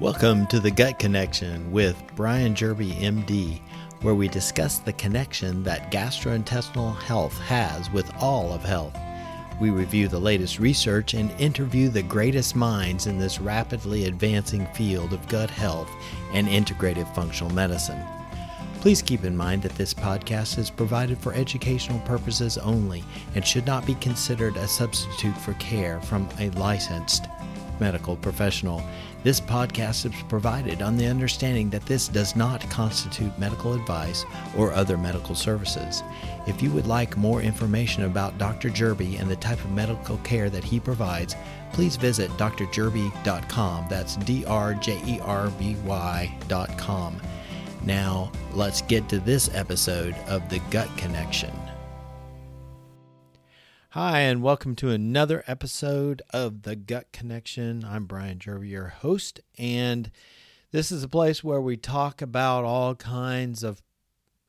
Welcome to the Gut Connection with Brian Jerby, MD, where we discuss the connection that gastrointestinal health has with all of health. We review the latest research and interview the greatest minds in this rapidly advancing field of gut health and integrative functional medicine. Please keep in mind that this podcast is provided for educational purposes only and should not be considered a substitute for care from a licensed medical professional. This podcast is provided on the understanding that this does not constitute medical advice or other medical services. If you would like more information about Dr. Jerby and the type of medical care that he provides, please visit drjerby.com. That's D R J E R B Y.com. Now, let's get to this episode of The Gut Connection. Hi, and welcome to another episode of The Gut Connection. I'm Brian Jerby, your host, and this is a place where we talk about all kinds of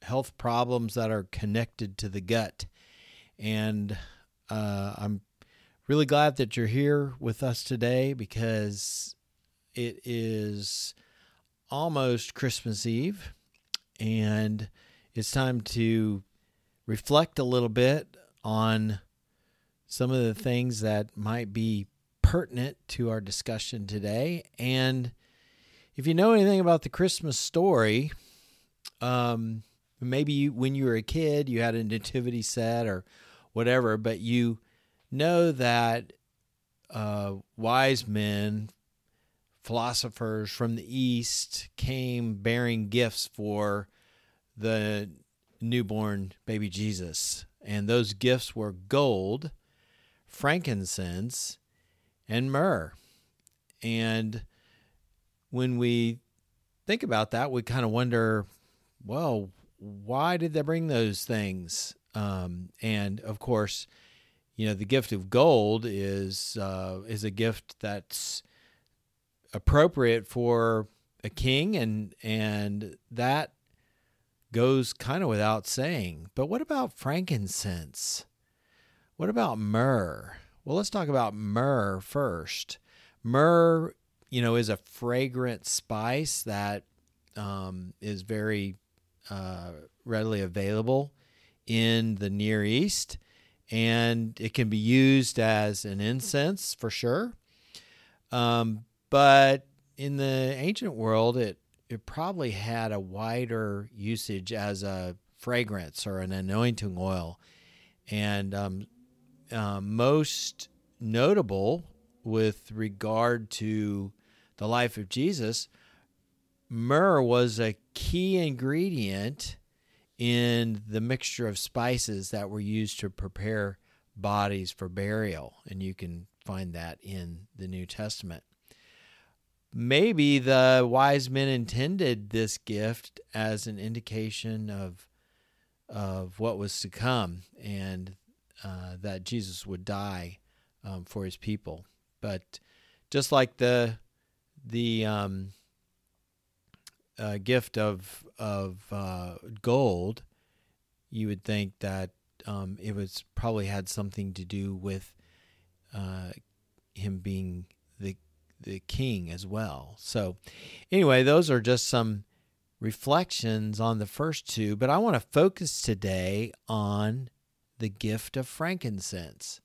health problems that are connected to the gut. And uh, I'm really glad that you're here with us today because it is almost Christmas Eve, and it's time to reflect a little bit on some of the things that might be pertinent to our discussion today. And if you know anything about the Christmas story, um, maybe you, when you were a kid, you had a nativity set or whatever, but you know that uh, wise men philosophers from the East came bearing gifts for the newborn baby Jesus. And those gifts were gold, frankincense, and myrrh. And when we think about that, we kind of wonder, well, why did they bring those things? Um, and of course, you know, the gift of gold is uh, is a gift that's appropriate for a king and and that goes kind of without saying. But what about frankincense? What about myrrh? Well, let's talk about myrrh first. Myrrh, you know, is a fragrant spice that um, is very uh, readily available in the Near East, and it can be used as an incense for sure. Um, but in the ancient world, it it probably had a wider usage as a fragrance or an anointing oil, and um, uh, most notable with regard to the life of Jesus, myrrh was a key ingredient in the mixture of spices that were used to prepare bodies for burial, and you can find that in the New Testament. Maybe the wise men intended this gift as an indication of of what was to come and uh, that Jesus would die um, for his people. But just like the the um, uh, gift of of uh, gold, you would think that um, it was probably had something to do with uh, him being the the king as well. So, anyway, those are just some reflections on the first two, but I want to focus today on the gift of frankincense.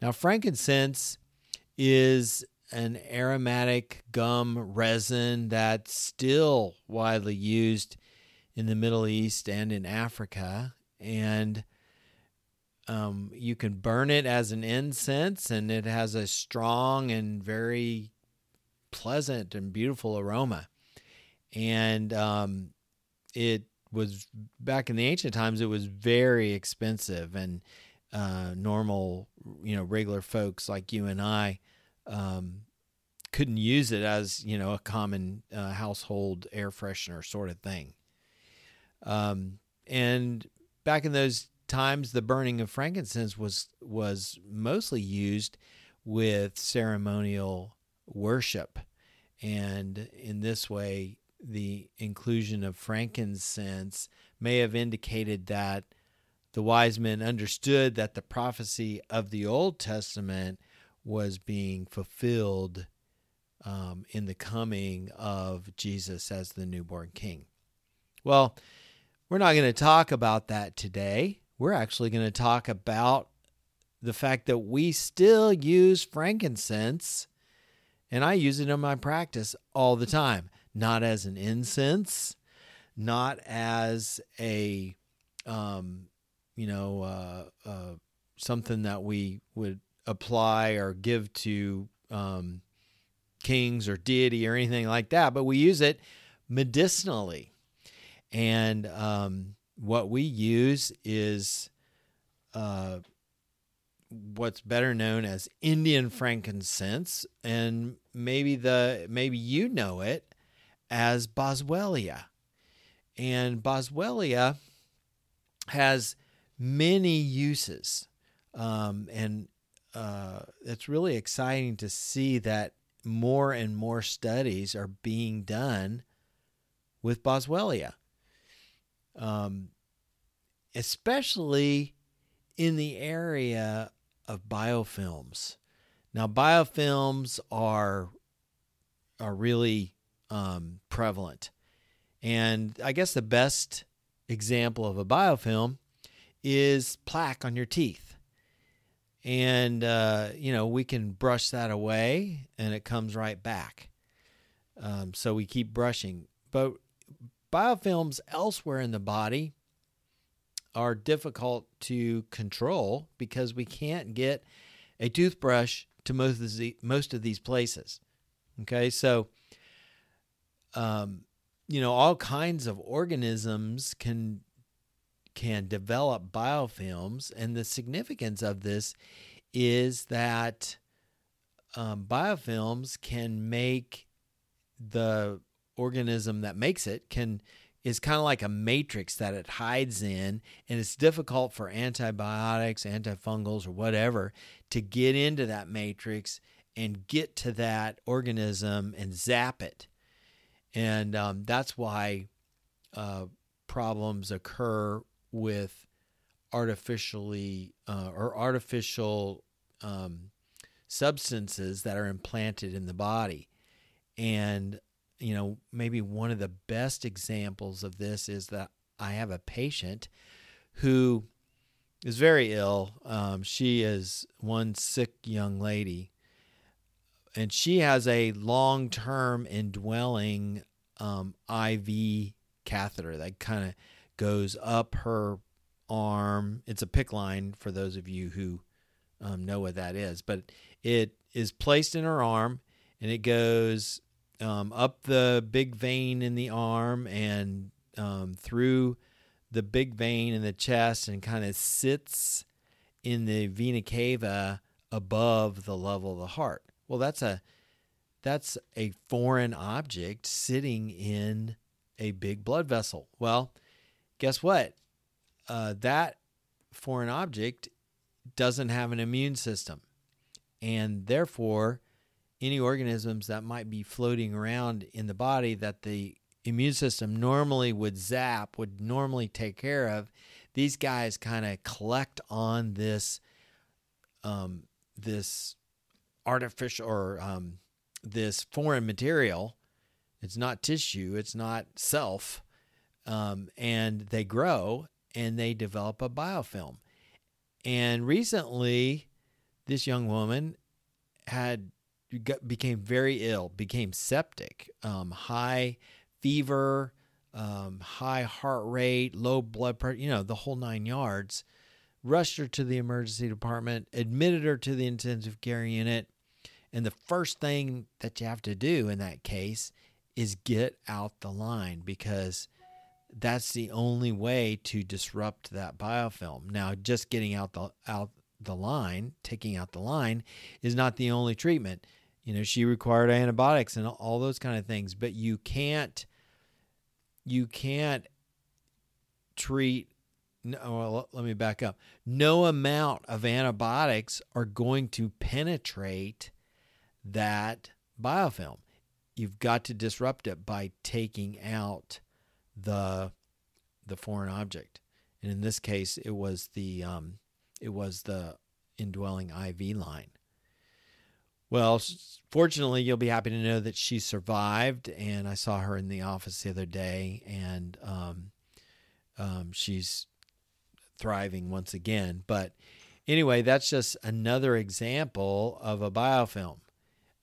Now, frankincense is an aromatic gum resin that's still widely used in the Middle East and in Africa. And um, you can burn it as an incense, and it has a strong and very pleasant and beautiful aroma. And um, it was back in the ancient times, it was very expensive, and uh, normal, you know, regular folks like you and I um, couldn't use it as you know a common uh, household air freshener sort of thing. Um, and back in those times the burning of frankincense was was mostly used with ceremonial worship and in this way the inclusion of frankincense may have indicated that the wise men understood that the prophecy of the Old Testament was being fulfilled um, in the coming of Jesus as the newborn king. Well, we're not going to talk about that today. We're actually going to talk about the fact that we still use frankincense, and I use it in my practice all the time, not as an incense, not as a, um, you know, uh, uh, something that we would apply or give to um, kings or deity or anything like that, but we use it medicinally. And um, what we use is uh, what's better known as Indian frankincense, and maybe the maybe you know it as Boswellia. And Boswellia has many uses, um, and uh, it's really exciting to see that more and more studies are being done with Boswellia, um, especially in the area of biofilms. Now, biofilms are are really um, prevalent, and I guess the best example of a biofilm is plaque on your teeth. And uh, you know we can brush that away, and it comes right back. Um, so we keep brushing, but biofilms elsewhere in the body are difficult to control because we can't get a toothbrush to most of, the, most of these places. Okay, so um, you know all kinds of organisms can can develop biofilms, and the significance of this is that um, biofilms can make the organism that makes it can is kind of like a matrix that it hides in, and it's difficult for antibiotics, antifungals, or whatever to get into that matrix and get to that organism and zap it. And um, that's why uh, problems occur with artificially uh, or artificial um, substances that are implanted in the body. And you know, maybe one of the best examples of this is that I have a patient who is very ill. Um, she is one sick young lady, and she has a long term indwelling um, IV catheter that kind of goes up her arm. It's a PICC line for those of you who um, know what that is, but it is placed in her arm and it goes um, up the big vein in the arm and um, through the big vein in the chest and kind of sits in the vena cava above the level of the heart. Well, that's a that's a foreign object sitting in a big blood vessel. Well, guess what? Uh, that foreign object doesn't have an immune system, and therefore any organisms that might be floating around in the body that the immune system normally would zap, would normally take care of, these guys kind of collect on this um, this artificial or um, this foreign material. It's not tissue, it's not self, um, and they grow and they develop a biofilm. And recently, this young woman had became very ill, became septic, um, high fever, um, high heart rate, low blood pressure, you know, the whole nine yards. Rushed her to the emergency department, admitted her to the intensive care unit. And the first thing that you have to do in that case is get out the line because that's the only way to disrupt that biofilm. Now, just getting out the out the line, taking out the line is not the only treatment you know she required antibiotics and all those kind of things but you can't you can't treat no, oh, well, let me back up. No amount of antibiotics are going to penetrate that biofilm. You've got to disrupt it by taking out the the foreign object, and in this case, it was the um, it was the indwelling IV line. Well, fortunately, you'll be happy to know that she survived, and I saw her in the office the other day, and um, um, she's thriving once again. But anyway, that's just another example of a biofilm.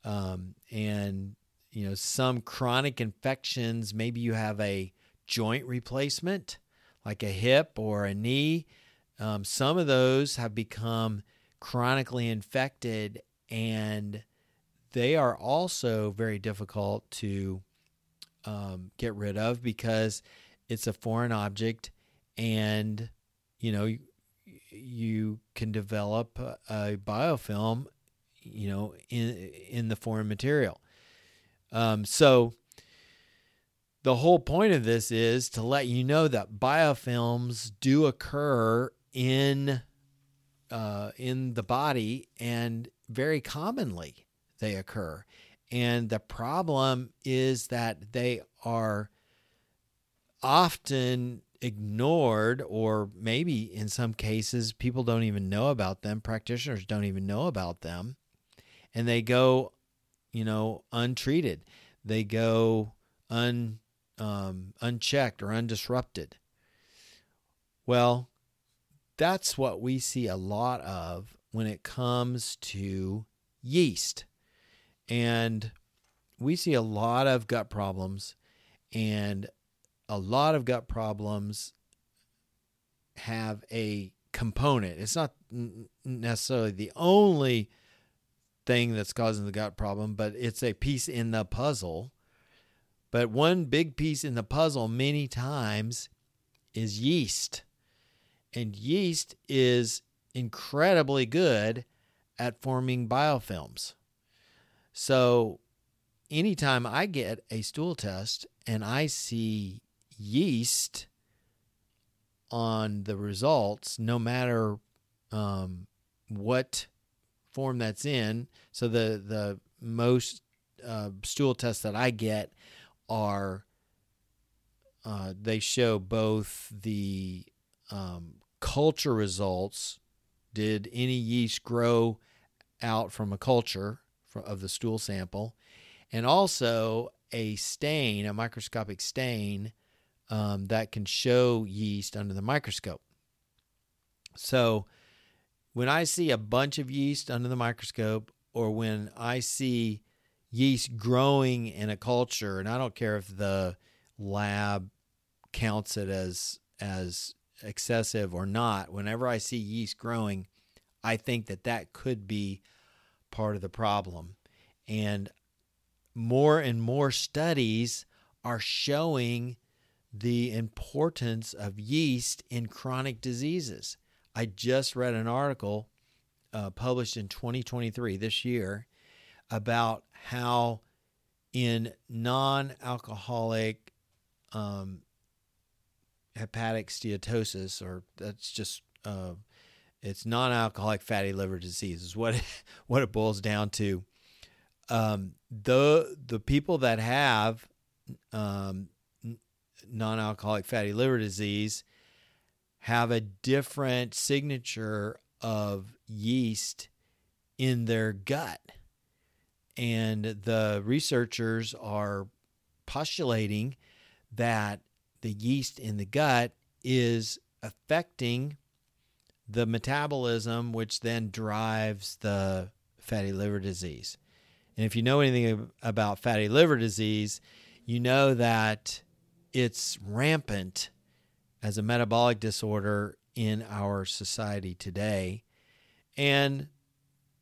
Um, and, you know, some chronic infections, maybe you have a joint replacement, like a hip or a knee. Um, some of those have become chronically infected and they are also very difficult to um, get rid of because it's a foreign object and you know you can develop a, a biofilm, you know, in in the foreign material. Um, so the whole point of this is to let you know that biofilms do occur in uh, in the body, and very commonly they occur. And the problem is that they are often ignored, or maybe in some cases, people don't even know about them. Practitioners don't even know about them. And they go, you know, untreated. They go un, um, unchecked or undisrupted. Well, that's what we see a lot of when it comes to yeast. And we see a lot of gut problems and a lot of gut problems have a component. It's not necessarily the only thing that's causing the gut problem, but it's a piece in the puzzle. But one big piece in the puzzle, many times, is yeast. And yeast is incredibly good at forming biofilms. So, anytime I get a stool test and I see yeast on the results, no matter um, what form that's in. So the the most uh, stool tests that I get are uh, they show both the um, culture results. Did any yeast grow out from a culture of the stool sample? And also a stain, a microscopic stain um, that can show yeast under the microscope. So when I see a bunch of yeast under the microscope, or when I see yeast growing in a culture, and I don't care if the lab counts it as as excessive or not, whenever I see yeast growing, I think that that could be part of the problem. And more and more studies are showing the importance of yeast in chronic diseases. I just read an article uh, published in 2023, this year, about how in non alcoholic um, hepatic steatosis, or that's just uh, it's non alcoholic fatty liver disease, is what, what it boils down to. Um, the the people that have um, non alcoholic fatty liver disease have a different signature of yeast in their gut. And the researchers are postulating that the yeast in the gut is affecting the metabolism, which then drives the fatty liver disease. And if you know anything about fatty liver disease, you know that it's rampant as a metabolic disorder in our society today. And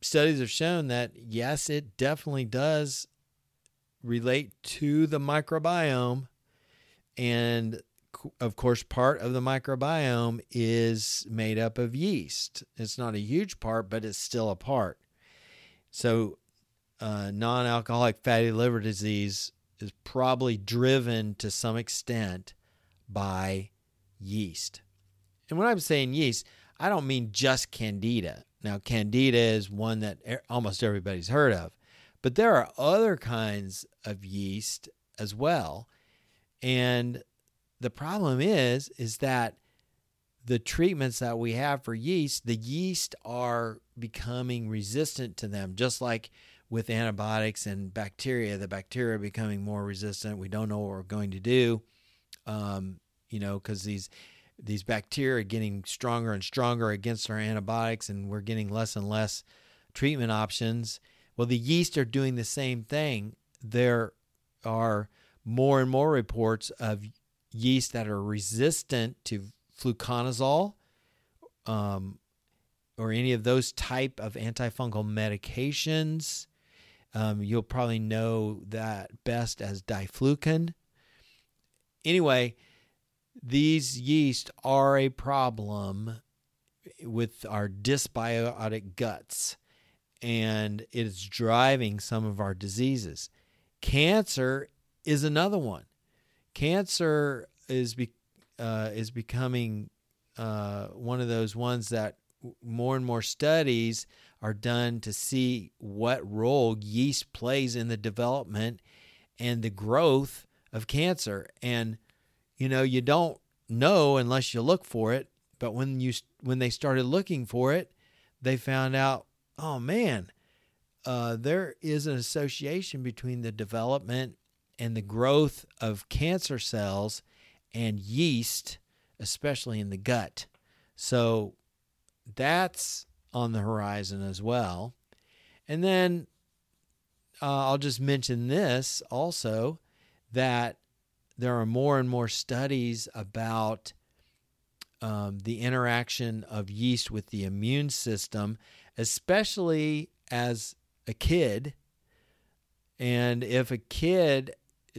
studies have shown that, yes, it definitely does relate to the microbiome. And of course, part of the microbiome is made up of yeast. It's not a huge part, but it's still a part. So, uh, non alcoholic fatty liver disease is probably driven to some extent by yeast. And when I'm saying yeast, I don't mean just candida. Now, candida is one that almost everybody's heard of, but there are other kinds of yeast as well. And the problem is is that the treatments that we have for yeast, the yeast are becoming resistant to them just like with antibiotics and bacteria, the bacteria becoming more resistant. We don't know what we're going to do, um, you know, because these these bacteria are getting stronger and stronger against our antibiotics, and we're getting less and less treatment options. Well, the yeast are doing the same thing. There are more and more reports of yeast that are resistant to fluconazole um, or any of those type of antifungal medications. Um, you'll probably know that best as diflucan. Anyway, these yeast are a problem with our dysbiotic guts, and it is driving some of our diseases. Cancer is another one. Cancer is be, uh, is becoming uh, one of those ones that more and more studies are done to see what role yeast plays in the development and the growth of cancer. And you know, you don't know unless you look for it. But when you when they started looking for it, they found out, oh man, uh, there is an association between the development and the growth of cancer cells and yeast, especially in the gut. So that's on the horizon as well. And then uh, I'll just mention this also that there are more and more studies about um, the interaction of yeast with the immune system, especially as a kid. And if a kid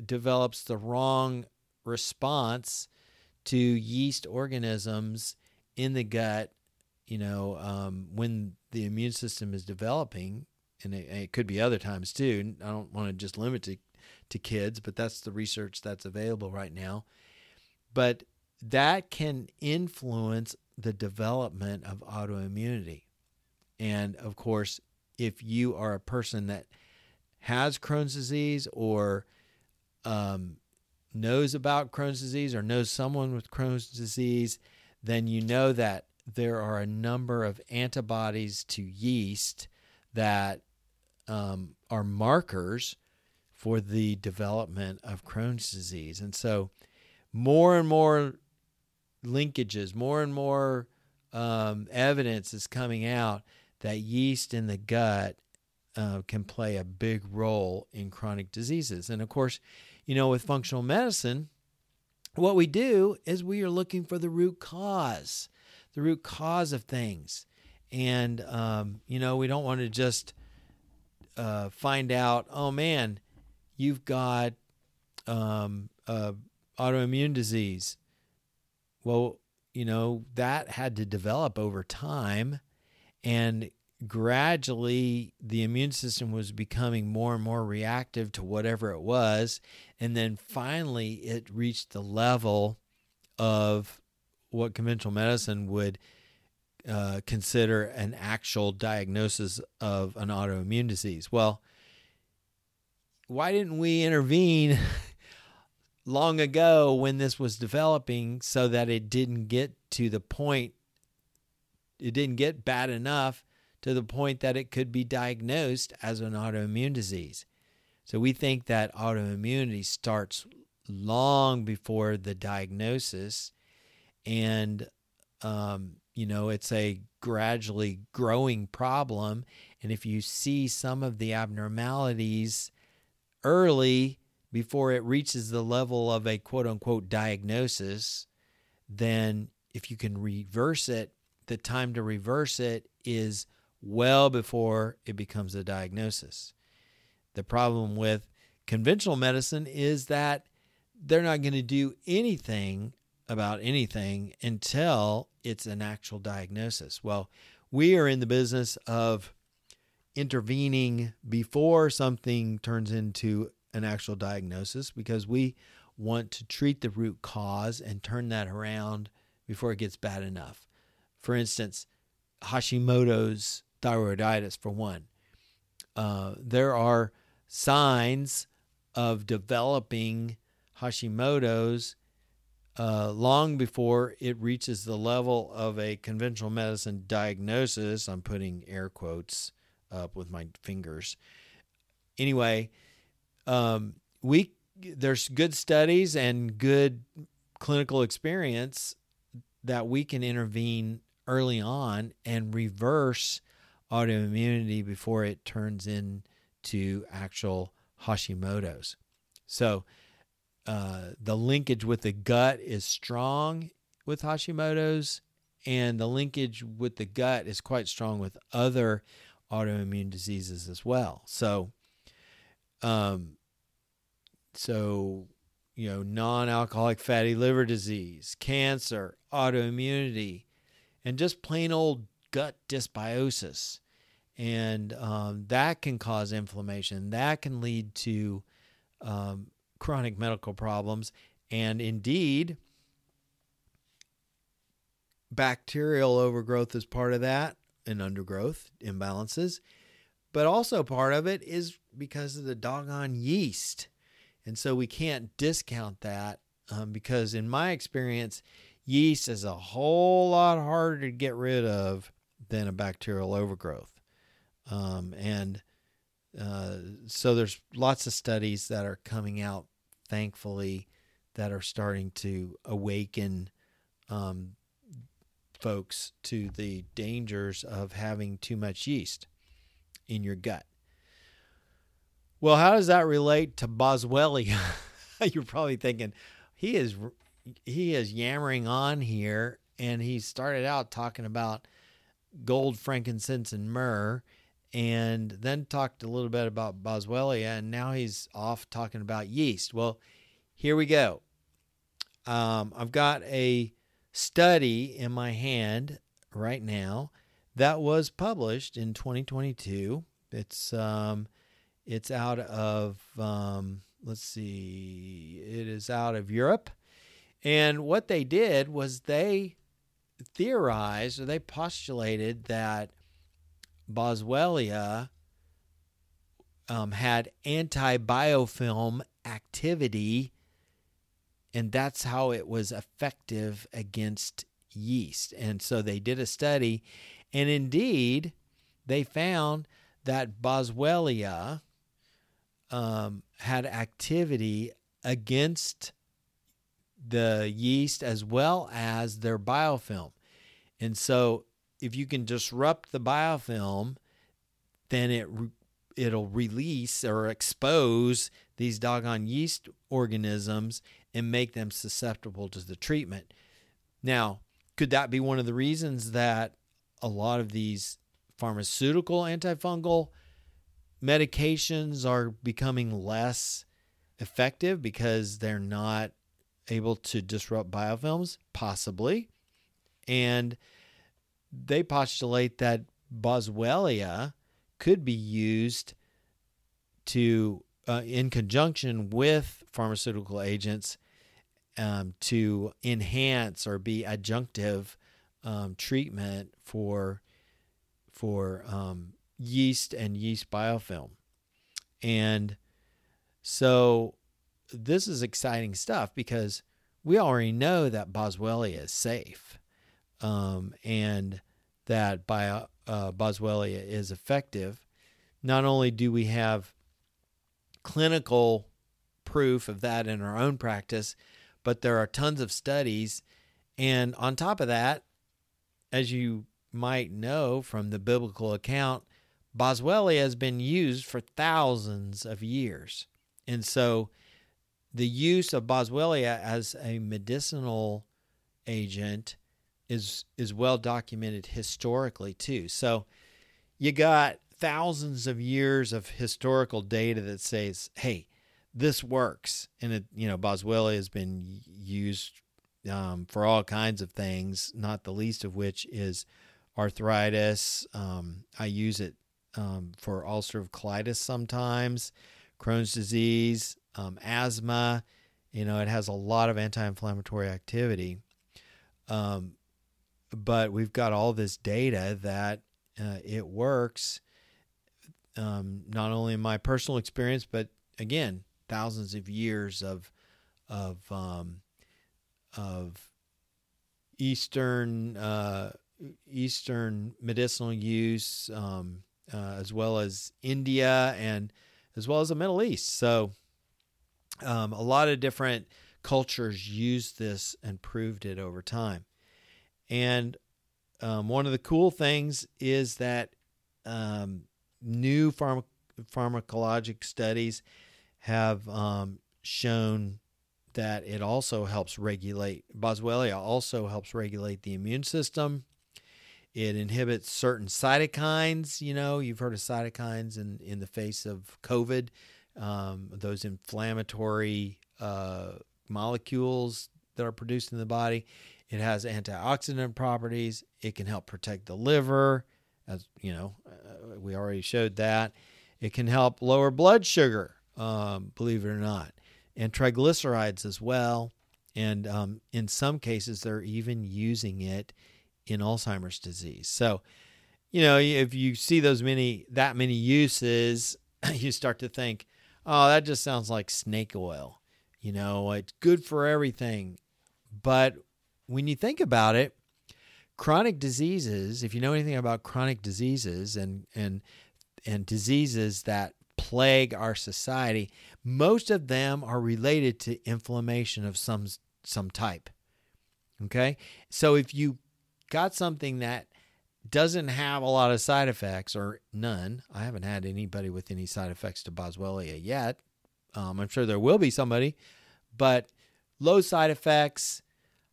develops the wrong response to yeast organisms in the gut, you know, um, when the immune system is developing, and it, it, could be other times too. I don't want to just limit it to kids, but that's the research that's available right now. But that can influence the development of autoimmunity. And of course, if you are a person that has Crohn's disease or um, knows about Crohn's disease or knows someone with Crohn's disease, then you know that there are a number of antibodies to yeast that um, are markers for the development of Crohn's disease. And so, more and more linkages, more and more um, evidence is coming out that yeast in the gut uh, can play a big role in chronic diseases. And of course, you know, with functional medicine, what we do is we are looking for the root cause, the root cause of things. And, um, you know, we don't want to just uh, find out, oh man, you've got um, uh, autoimmune disease. Well, you know, that had to develop over time. And gradually, the immune system was becoming more and more reactive to whatever it was. And then finally, it reached the level of what conventional medicine would uh, consider an actual diagnosis of an autoimmune disease. Well, why didn't we intervene long ago when this was developing so that it didn't get to the point it didn't get bad enough to the point that it could be diagnosed as an autoimmune disease. So we think that autoimmunity starts long before the diagnosis and um, you know it's a gradually growing problem and if you see some of the abnormalities early before it reaches the level of a quote unquote diagnosis, then if you can reverse it, the time to reverse it is well before it becomes a diagnosis. The problem with conventional medicine is that they're not going to do anything about anything until it's an actual diagnosis. Well, we are in the business of intervening before something turns into an actual diagnosis because we want to treat the root cause and turn that around before it gets bad enough. For instance, Hashimoto's thyroiditis, for one. Uh, there are signs of developing Hashimoto's uh, long before it reaches the level of a conventional medicine diagnosis. I'm putting air quotes up with my fingers. anyway, um, we there's good studies and good clinical experience that we can intervene early on and reverse autoimmunity before it turns into actual Hashimoto's. So uh, the linkage with the gut is strong with Hashimoto's, and the linkage with the gut is quite strong with other autoimmune diseases as well. So, um, so you know, non-alcoholic fatty liver disease, cancer, autoimmunity, and just plain old gut dysbiosis, and um, that can cause inflammation. That can lead to um, chronic medical problems, and indeed, bacterial overgrowth is part of that, and undergrowth imbalances. But also part of it is because of the doggone yeast. And so we can't discount that um, because, in my experience, yeast is a whole lot harder to get rid of than a bacterial overgrowth. Um, and uh, so there's lots of studies that are coming out, thankfully, that are starting to awaken um, folks to the dangers of having too much yeast in your gut. Well, how does that relate to Boswellia? You're probably thinking he is he is yammering on here, and he started out talking about gold, frankincense, and myrrh, and then talked a little bit about Boswellia, and now he's off talking about yeast. Well, here we go. Um, I've got a study in my hand right now that was published in 2022. It's um, it's out of um, let's see, it is out of Europe, and what they did was they theorized or they postulated that Boswellia um, had anti-biofilm activity, and that's how it was effective against yeast. And so they did a study, and indeed, they found that Boswellia um, had activity against the yeast as well as their biofilm. And so if you can disrupt the biofilm, then it it'll release or expose these doggone yeast organisms and make them susceptible to the treatment. Now, could that be one of the reasons that a lot of these pharmaceutical antifungal medications are becoming less effective because they're not able to disrupt biofilms? Possibly. And they postulate that Boswellia could be used to, uh, in conjunction with pharmaceutical agents, um, to enhance or be adjunctive um, treatment for for um, yeast and yeast biofilm, and so this is exciting stuff because we already know that Boswellia is safe um, and that bio, uh, Boswellia is effective. Not only do we have clinical proof of that in our own practice, but there are tons of studies. And on top of that, as you might know from the biblical account, Boswellia has been used for thousands of years. And so the use of Boswellia as a medicinal agent is is well documented historically too. So you got thousands of years of historical data that says, "Hey, this works," and it you know Boswellia has been used um, for all kinds of things, not the least of which is arthritis. Um, I use it um, for ulcerative colitis sometimes, Crohn's disease, um, asthma. You know, it has a lot of anti-inflammatory activity. Um, but we've got all this data that uh, it works. Um, not only in my personal experience, but again, thousands of years of of um, of Eastern uh, Eastern medicinal use, um, uh, as well as India and as well as the Middle East. So, um, a lot of different cultures used this and proved it over time. And um, one of the cool things is that um, new pharma- pharmacologic studies have um, shown that it also helps regulate boswellia also helps regulate the immune system. It inhibits certain cytokines you know you've heard of cytokines in, in the face of covid um, those inflammatory uh, molecules that are produced in the body. It has antioxidant properties. It can help protect the liver as you know uh, we already showed that it can help lower blood sugar um, believe it or not, and triglycerides as well. And um, in some cases, they're even using it in Alzheimer's disease. So, you know, if you see those many that many uses, you start to think, oh, that just sounds like snake oil. You know, it's good for everything. But when you think about it, chronic diseases, if you know anything about chronic diseases and and and diseases that plague our society, most of them are related to inflammation of some some type. Okay? So if you got something that doesn't have a lot of side effects or none, I haven't had anybody with any side effects to Boswellia yet. Um, I'm sure there will be somebody, but low side effects,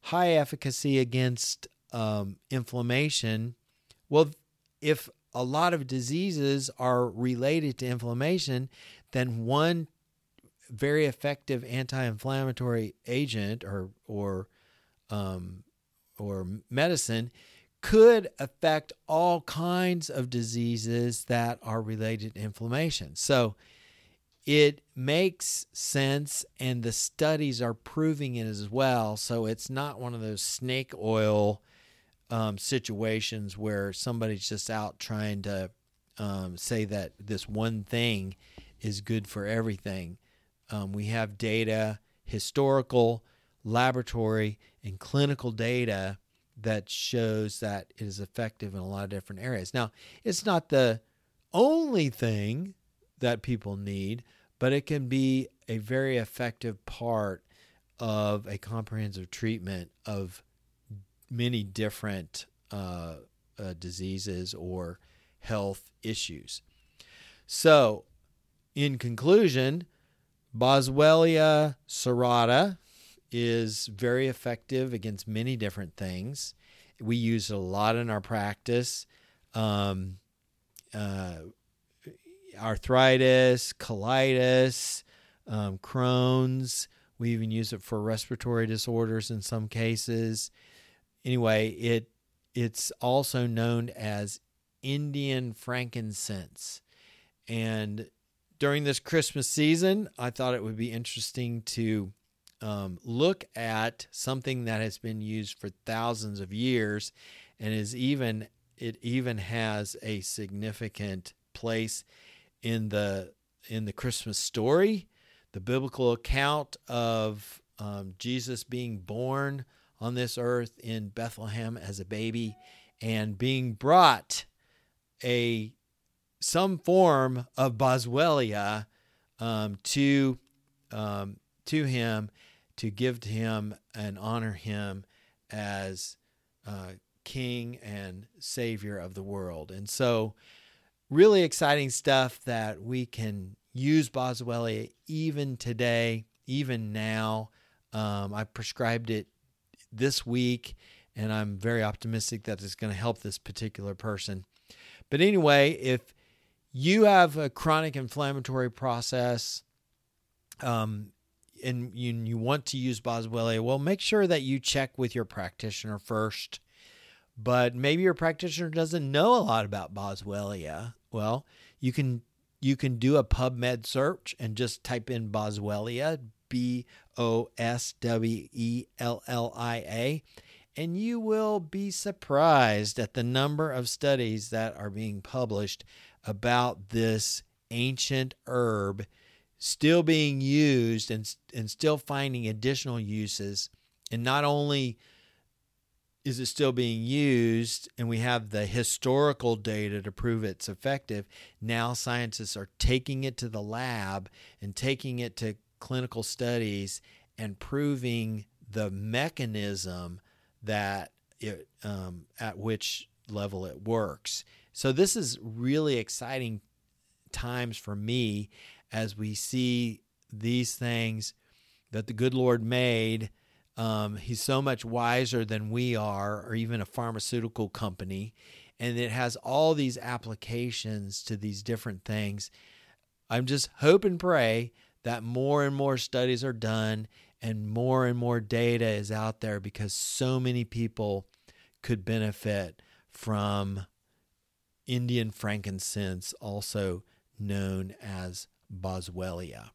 high efficacy against um, inflammation. Well, if a lot of diseases are related to inflammation, then one very effective anti-inflammatory agent or or um, or medicine could affect all kinds of diseases that are related to inflammation. So it makes sense, and the studies are proving it as well. So it's not one of those snake oil um, situations where somebody's just out trying to um, say that this one thing is good for everything. Um, we have data, historical, laboratory, and clinical data that shows that it is effective in a lot of different areas. Now, it's not the only thing that people need, but it can be a very effective part of a comprehensive treatment of many different uh, uh, diseases or health issues. So, in conclusion, Boswellia serrata is very effective against many different things. We use it a lot in our practice. Um, uh, arthritis, colitis, um, Crohn's. We even use it for respiratory disorders in some cases anyway, it it's also known as Indian frankincense. And during this Christmas season, I thought it would be interesting to um, look at something that has been used for thousands of years and is even it even has a significant place in the in the Christmas story, the biblical account of um, Jesus being born on this earth in Bethlehem as a baby and being brought a some form of boswellia um, to um, to him to give to him and honor him as uh, king and savior of the world. And so really exciting stuff that we can use boswellia even today even now. Um, i prescribed it this week, and I'm very optimistic that it's going to help this particular person. But anyway, if you have a chronic inflammatory process, um, and you, you want to use Boswellia, well, make sure that you check with your practitioner first. But maybe your practitioner doesn't know a lot about Boswellia. Well, you can you can do a PubMed search and just type in Boswellia, B O S W E L L I A. And you will be surprised at the number of studies that are being published about this ancient herb still being used and, and still finding additional uses and not only is it still being used? And we have the historical data to prove it's effective. Now scientists are taking it to the lab and taking it to clinical studies and proving the mechanism that it, um, at which level it works. So this is really exciting times for me as we see these things that the good Lord made um, he's so much wiser than we are, or even a pharmaceutical company. And it has all these applications to these different things. I'm just hope and pray that more and more studies are done and more and more data is out there because so many people could benefit from Indian frankincense, also known as boswellia.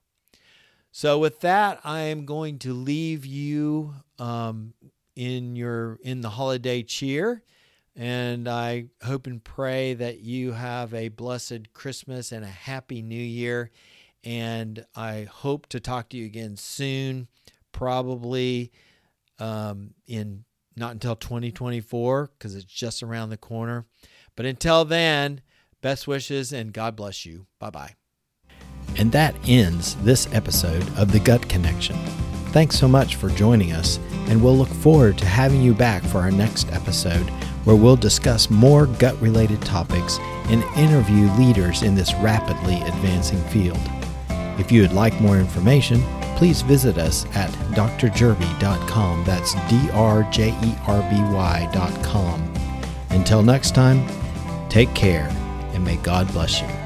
So with that, I am going to leave you um, in your in the holiday cheer, and I hope and pray that you have a blessed Christmas and a happy New Year. And I hope to talk to you again soon, probably um, in not until 2024 because it's just around the corner. But until then, best wishes and God bless you. Bye bye. And that ends this episode of The Gut Connection. Thanks so much for joining us, and we'll look forward to having you back for our next episode where we'll discuss more gut related topics and interview leaders in this rapidly advancing field. If you would like more information, please visit us at drjerby.com. That's D R J E R B Y.com. Until next time, take care and may God bless you.